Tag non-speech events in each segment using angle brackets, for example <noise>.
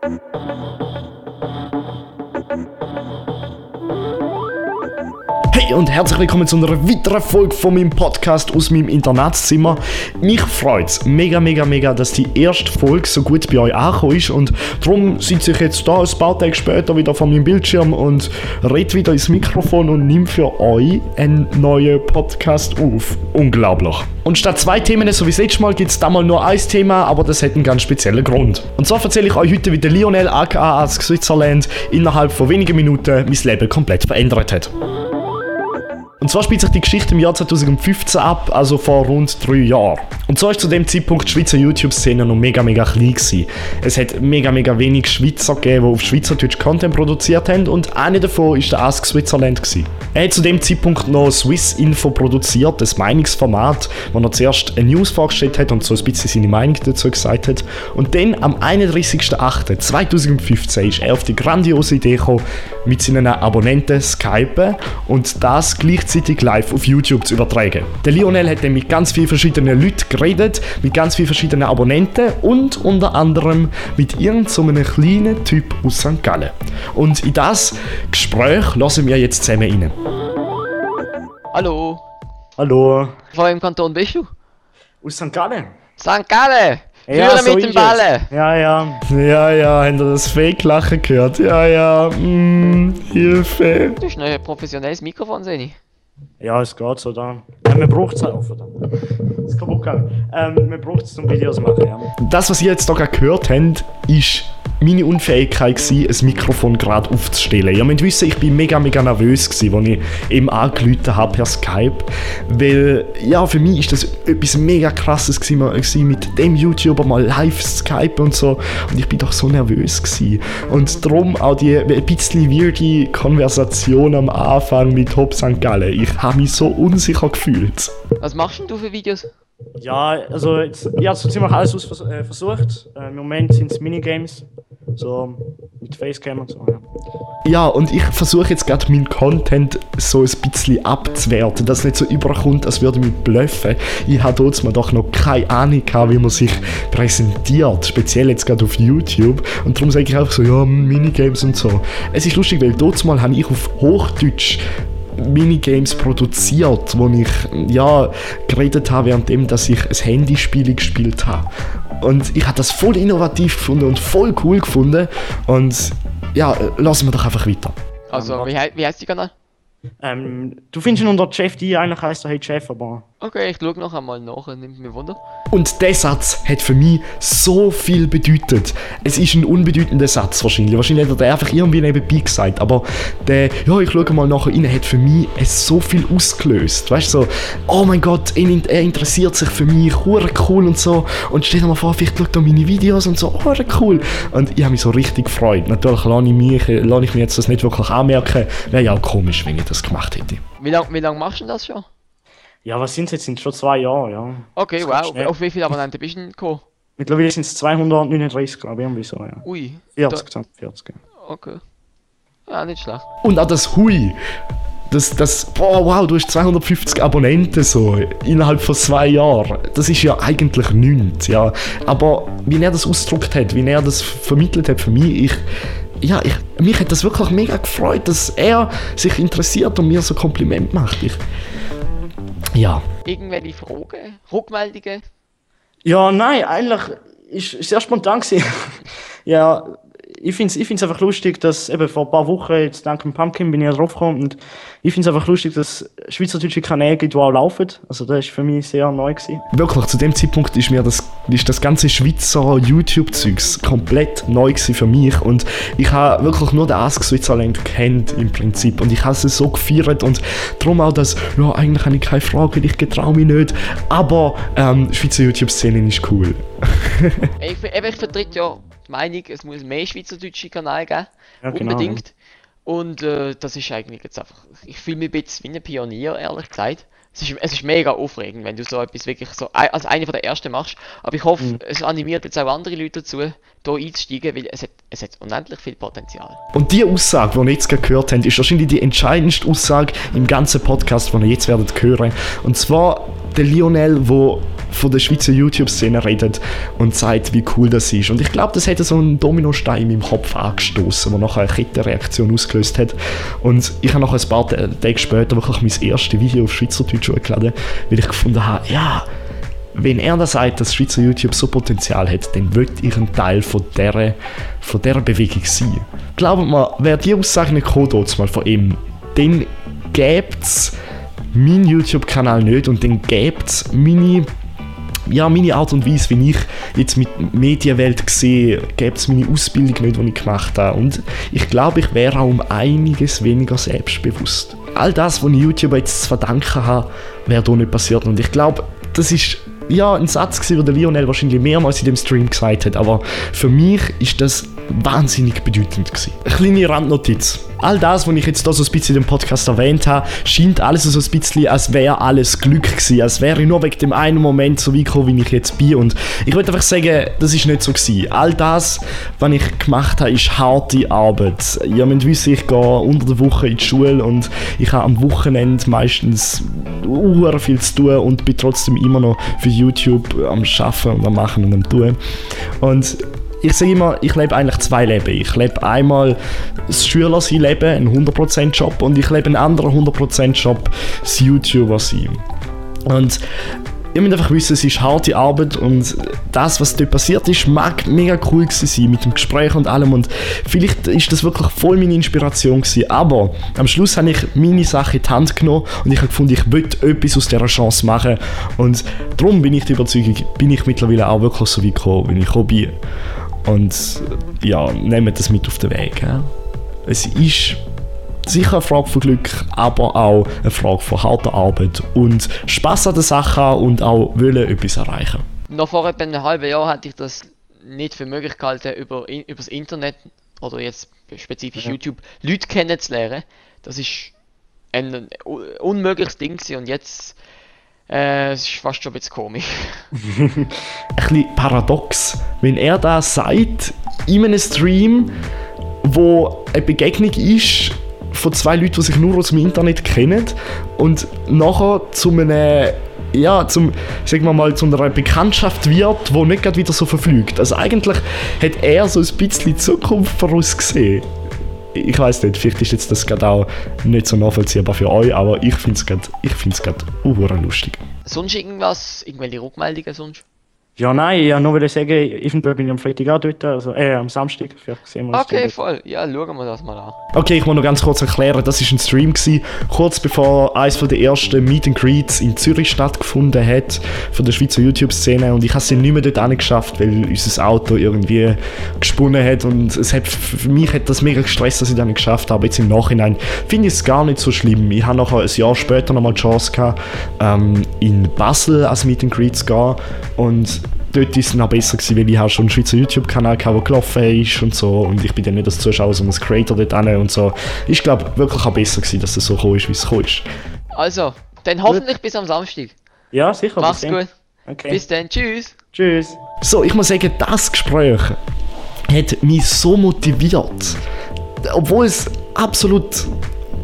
Thank you. Und herzlich willkommen zu einer weiteren Folge von meinem Podcast aus meinem Internatszimmer. Mich freut es mega, mega, mega, dass die erste Folge so gut bei euch angekommen ist und darum sitze ich jetzt da ein paar Tage später wieder vor meinem Bildschirm und rede wieder ins Mikrofon und nehme für euch einen neuen Podcast auf. Unglaublich. Und statt zwei Themen, so wie das letzte Mal, gibt es da mal nur ein Thema, aber das hat einen ganz speziellen Grund. Und zwar erzähle ich euch heute, wie der Lionel aka Ask Switzerland innerhalb von wenigen Minuten mein Leben komplett verändert hat. Und zwar spielt sich die Geschichte im Jahr 2015 ab, also vor rund drei Jahren. Und so war zu dem Zeitpunkt die Schweizer YouTube-Szene noch mega, mega klein gewesen. Es hat mega, mega wenig Schweizer gegeben, die auf Schweizerdeutsch Content produziert haben und einer davon war der Ask Switzerland. Gewesen. Er hat zu dem Zeitpunkt noch Swiss Info produziert, das Meinungsformat, wo er zuerst eine News vorgestellt hat und so ein bisschen seine Meinung dazu gesagt hat. Und dann am 31.08.2015 ist er auf die grandiose Idee gekommen, mit seinen Abonnenten Skypen und das gleichzeitig live auf YouTube zu übertragen. Der Lionel hat dann mit ganz vielen verschiedenen Leuten geredet, mit ganz vielen verschiedenen Abonnenten und unter anderem mit irgendeinem so einem kleinen Typ aus St. Gallen. Und in das Gespräch lassen wir jetzt zusammen rein. Hallo, Hallo. von welchem Kanton bist du? Aus St. Gallen? St. Gallen! Führer mit dem Ballen! es. Ja, ja. Ja, ja, habt ihr das Fake-Lachen gehört? Ja, ja. Mm, Hilfe. Du hast ein professionelles Mikrofon, sehe ich. Ja, es geht so da. Ja, man braucht es auch, verdammt. Ist kaputt gegangen. Ähm, man braucht es zum Videos machen, ja. Das, was ihr jetzt gerade gehört habt, ist meine Unfähigkeit gewesen, ein Mikrofon gerade aufzustellen. Ihr müsst wissen, ich bin mega, mega nervös gewesen, als ich eben angerufen habe per Skype. Weil, ja, für mich ist das etwas mega krasses gewesen, mit dem YouTuber mal live Skype und so. Und ich bin doch so nervös gewesen. Und darum auch die ein bisschen weirde Konversation am Anfang mit Hop St. Gallen. Ich habe mich so unsicher gefühlt. Was machst denn du für Videos? Ja, also jetzt, ich habe so ziemlich alles aus, äh, versucht. Äh, Im Moment sind es Minigames. So mit Facecam und so, ja. Ja, und ich versuche jetzt gerade meinen Content so ein bisschen abzuwerten, dass es nicht so überkommt, als würde ich mich bluffen. Ich habe dort mal doch noch keine Ahnung gehabt, wie man sich präsentiert, speziell jetzt gerade auf YouTube. Und darum sage ich einfach so, ja, Minigames und so. Es ist lustig, weil dort mal habe ich auf Hochdeutsch Minigames produziert, wo ich ja geredet habe, währenddem, dass ich ein Handyspiel gespielt habe. Und ich habe das voll innovativ gefunden und voll cool gefunden. Und ja, lassen wir doch einfach weiter. Also, wie, hei- wie heißt die Kanal? Ähm, du findest ihn unter Chef D, eigentlich heißt er Hey Chef, aber. Okay, ich schaue noch einmal nach, nimmt mir Wunder. Und der Satz hat für mich so viel bedeutet. Es ist ein unbedeutender Satz wahrscheinlich. Wahrscheinlich hat er den einfach irgendwie nebenbei gesagt. Aber der, ja, ich schaue mal nachher rein, hat für mich es so viel ausgelöst. Weißt du, so, oh mein Gott, er interessiert sich für mich, cool und so. Und stell dir mal vor, vielleicht schaut er meine Videos und so, hure cool. Und ich habe mich so richtig gefreut. Natürlich lasse ich, mich, lasse ich mir jetzt das nicht wirklich anmerken. Wäre ja auch komisch, wenn ich das gemacht hätte. Wie lange wie lang machst du das schon? Ja, was sind es jetzt? Sind schon zwei Jahre, ja. Okay, Das wow. schnell. Auf wie viele Abonnenten bist du denn gekommen? <laughs> Mittlerweile sind es 239, glaube ich, irgendwie so, ja. Ui. 40, 40. ja. Da, okay. Ja, nicht schlecht. Und auch das Hui. Das, das, boah, wow, du hast 250 Abonnenten so innerhalb von zwei Jahren. Das ist ja eigentlich nichts, ja. Aber wie er das ausgedrückt hat, wie er das vermittelt hat für mich, ich, ja, ich, mich hat das wirklich mega gefreut, dass er sich interessiert und mir so Kompliment macht. Ich, ja. Irgendwelche Fragen? Rückmeldungen? Ja, nein, eigentlich ist ist sehr spontan gewesen. <laughs> ja, ich finde es ich find's einfach lustig, dass eben vor ein paar Wochen, jetzt dank dem Pumpkin bin ich ja drauf gekommen und ich finde es einfach lustig, dass es schweizerdeutsche Kanäle gibt, die auch laufen. Also das ist für mich sehr neu gewesen. Wirklich, zu dem Zeitpunkt ist mir das, ist das ganze Schweizer YouTube-Zeugs komplett neu gewesen für mich und ich habe wirklich nur den Ask Switzerland kennt im Prinzip und ich habe es so gefeiert und darum auch das, ja eigentlich habe ich keine Frage, ich getraue mich nicht, aber ähm, die Schweizer YouTube-Szene ist cool. <laughs> Ich, eben, ich vertrete ja Meinung, es muss mehr schweizerdeutsche Kanäle geben. Ja, genau, Unbedingt. Und äh, das ist eigentlich jetzt einfach. Ich fühle mich ein bisschen wie ein Pionier, ehrlich gesagt. Es ist, es ist mega aufregend, wenn du so etwas wirklich so ein- als einer von der ersten machst. Aber ich hoffe, Mhm. es animiert jetzt auch andere Leute dazu, hier einzusteigen, weil es hat, es hat unendlich viel Potenzial. Und die Aussage, die ihr jetzt gerade gehört habt, ist wahrscheinlich die entscheidendste Aussage im ganzen Podcast, den ihr jetzt werdet hören. Und zwar der Lionel, wo von der Schweizer YouTube-Szene redet und sagt, wie cool das ist. Und ich glaube, das hätte so einen Dominostein in meinem Kopf angestoßen, der nachher eine Kettenreaktion ausgelöst hat. Und ich habe nachher ein paar Tage später wirklich mein erstes Video auf Schweizerdeutsch hochgeladen, weil ich gefunden habe, ja, wenn er da sagt, dass Schweizer YouTube so Potenzial hat, dann wird ich ein Teil von dieser, von dieser Bewegung sein. Glaubt mir, wäre die Aussage nicht mal von ihm, dann gäbe es meinen YouTube-Kanal nicht und dann gäbe es meine ja, meine Art und Weise, wie ich jetzt mit Medienwelt sehe, gäbe es meine Ausbildung nicht, die ich gemacht habe. Und ich glaube, ich wäre auch um einiges weniger selbstbewusst. All das, was ich YouTube jetzt zu verdanken habe, wäre hier nicht passiert. Und ich glaube, das ist ja, ein Satz, den der Lionel wahrscheinlich mehrmals in dem Stream gesagt hat, aber für mich ist das wahnsinnig bedeutend gewesen. Eine kleine Randnotiz. All das, was ich jetzt hier so ein bisschen in dem Podcast erwähnt habe, scheint alles so ein bisschen, als wäre alles Glück gewesen, als wäre ich nur wegen dem einen Moment so weit gekommen, wie ich jetzt bin. Und ich würde einfach sagen, das ist nicht so gewesen. All das, was ich gemacht habe, ist harte Arbeit. Ihr müsst wissen, ich gehe unter der Woche in die Schule und ich habe am Wochenende meistens uh, viel zu tun und bin trotzdem immer noch für YouTube am Arbeiten und am Machen und am Tun. Und ich sage immer, ich lebe eigentlich zwei Leben. Ich lebe einmal das Schüler-Leben, einen 100%-Job und ich lebe einen anderen 100%-Job, das YouTuber-Sein. Und ihr müsst einfach wissen, es ist harte Arbeit und das, was dort passiert ist, mag mega cool sein mit dem Gespräch und allem und vielleicht ist das wirklich voll meine Inspiration gewesen, aber am Schluss habe ich meine Sache in die Hand genommen und ich habe gefunden, ich will etwas aus dieser Chance machen und darum bin ich der Überzeugung, bin ich mittlerweile auch wirklich so weit gekommen, wie ich gekommen bin. Und ja, nehmt das mit auf den Weg. Ja. Es ist sicher eine Frage von Glück, aber auch eine Frage von harter Arbeit und Spaß an der Sache und auch wollen etwas erreichen. Noch vor etwa einem halben Jahr hatte ich das nicht für möglich gehalten, über, über das Internet oder jetzt spezifisch ja. YouTube Leute kennenzulernen. Das ist ein unmögliches Ding und jetzt äh, es ist fast schon ein bisschen komisch. <laughs> ein bisschen paradox, wenn er da sagt, in einem Stream, wo eine Begegnung ist von zwei Leuten, die sich nur aus dem Internet kennen und nachher zu einem ja, zum, sagen wir mal, zu einer Bekanntschaft wird, wo nicht gerade wieder so verflügt. Also eigentlich hat er so ein bisschen Zukunft vorausgesehen ich weiß nicht, vielleicht ist jetzt das gerade auch nicht so nachvollziehbar für euch, aber ich finde es gerade, ich finde es gerade lustig. Sonst irgendwas, irgendwelche Rückmeldungen sonst? Ja, nein, ich wollte nur sagen, eventuell bin ich am Freitag auch dort, also äh, am Samstag. Vielleicht sehen wir uns okay, voll. Ja, schauen wir das mal an. Okay, ich muss noch ganz kurz erklären, das war ein Stream, gewesen, kurz bevor eines der ersten Meet and Greets in Zürich stattgefunden hat, von der Schweizer YouTube-Szene und ich habe es nicht mehr dort geschafft, weil unser Auto irgendwie gesponnen hat und es hat, für mich hat das mega gestresst, dass ich das nicht geschafft habe, jetzt im Nachhinein finde ich es gar nicht so schlimm. Ich habe nachher ein Jahr später nochmal die Chance gehabt, ähm, in Basel als Meet and Greet zu gehen und dort ist es noch besser gewesen, weil ich auch schon einen Schweizer YouTube-Kanal hatte, der gelaufen ist und so und ich bin dann nicht als Zuschauer, sondern als Creator dort hin und so. Ich glaube wirklich auch besser gewesen, dass es so gekommen ist, wie es gekommen ist. Also, dann hoffentlich bis am Samstag. Ja, sicher. Mach's gut. Okay. Bis dann, tschüss. Tschüss. So, ich muss sagen, das Gespräch hat mich so motiviert. Obwohl es absolut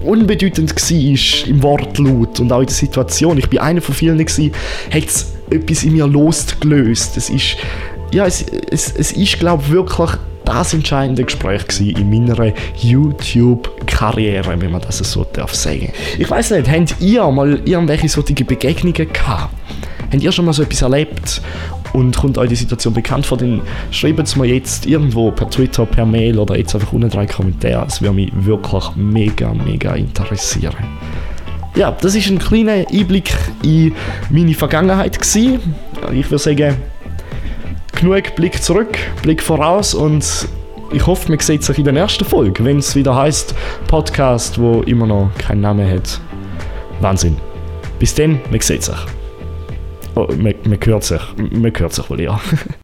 unbedeutend war im Wortlaut und auch in der Situation. Ich bin einer von vielen, hat es etwas in mir losgelöst. Es ist, ja, es, es, es ist, glaube ich, wirklich das entscheidende Gespräch in meiner YouTube-Karriere, wenn man das so darf sagen. Ich weiß nicht, habt ihr mal irgendwelche solche Begegnungen gehabt? Habt ihr schon mal so etwas erlebt? Und kommt euch die Situation bekannt vor, dann schreibt es mir jetzt irgendwo per Twitter, per Mail oder jetzt einfach unten drei Kommentare. Es würde mich wirklich mega, mega interessieren. Ja, das ist ein kleiner Einblick in meine Vergangenheit gewesen. Ich würde sagen, genug Blick zurück, Blick voraus und ich hoffe, man sieht sich in der nächsten Folge, wenn es wieder heißt Podcast, wo immer noch keinen Namen hat. Wahnsinn. Bis dann, man sieht sich. Oh, man, man hört sich. Man hört sich wohl, ja. <laughs>